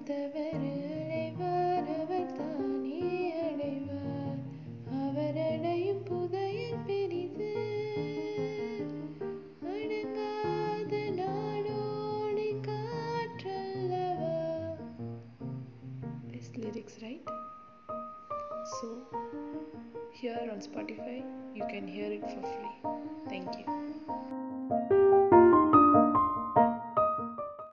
அடுத்தவர் அடைவார் அவர் தானே அடைவார். அவர் அடையும் புதையல் பெரிது அடங்காத நாளோடி காற்றல்லவா? This lyrics right so hear on Spotify you can hear it for free thank you